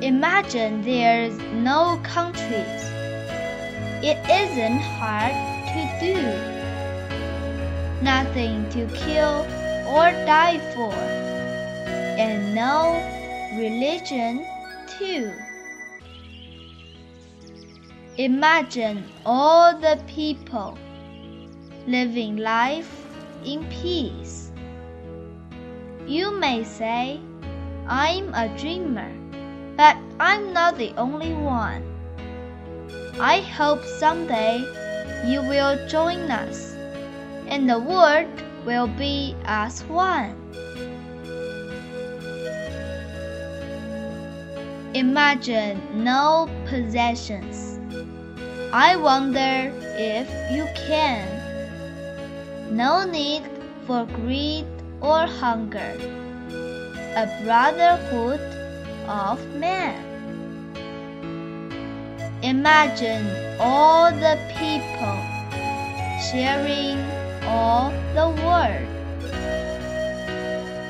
Imagine there's no countries. It isn't hard to do. Nothing to kill or die for. And no religion too. Imagine all the people living life in peace. You may say, I'm a dreamer but I'm not the only one. I hope someday you will join us, and the world will be as one. Imagine no possessions. I wonder if you can. No need for greed or hunger. A brotherhood of man. Imagine all the people sharing all the world.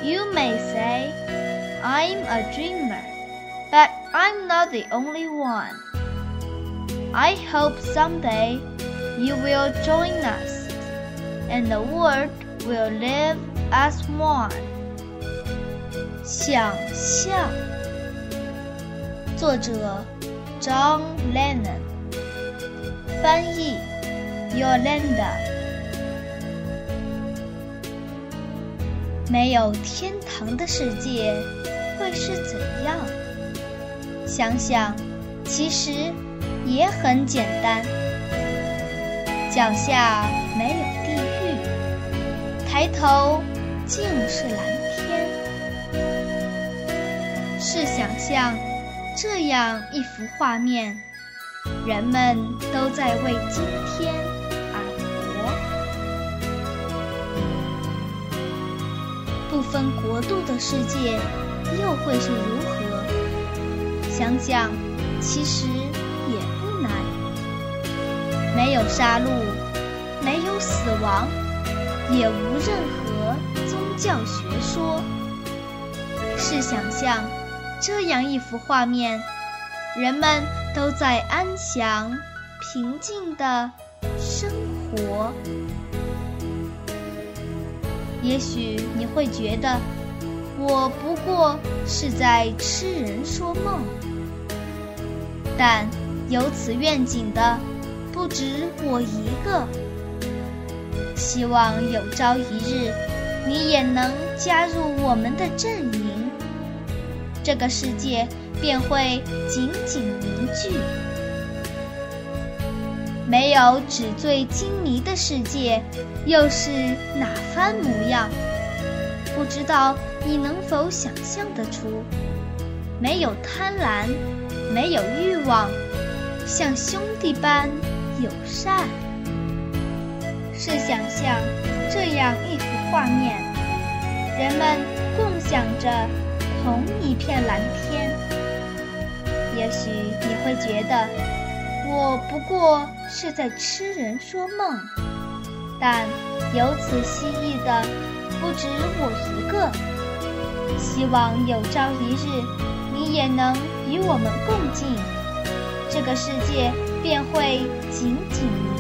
You may say, I'm a dreamer, but I'm not the only one. I hope someday you will join us and the world will live as one. 想象。作者：John Lennon，翻译：Yolanda。没有天堂的世界会是怎样？想想，其实也很简单。脚下没有地狱，抬头尽是蓝天。试想象。这样一幅画面，人们都在为今天而活，不分国度的世界又会是如何？想想，其实也不难。没有杀戮，没有死亡，也无任何宗教学说。试想象。这样一幅画面，人们都在安详、平静的生活。也许你会觉得，我不过是在痴人说梦。但有此愿景的不止我一个。希望有朝一日，你也能加入我们的阵营。这个世界便会紧紧凝聚。没有纸醉金迷的世界，又是哪番模样？不知道你能否想象得出？没有贪婪，没有欲望，像兄弟般友善。试想象这样一幅画面，人们共享着。同一片蓝天，也许你会觉得我不过是在痴人说梦，但有此希冀的不止我一个。希望有朝一日你也能与我们共进，这个世界便会紧紧。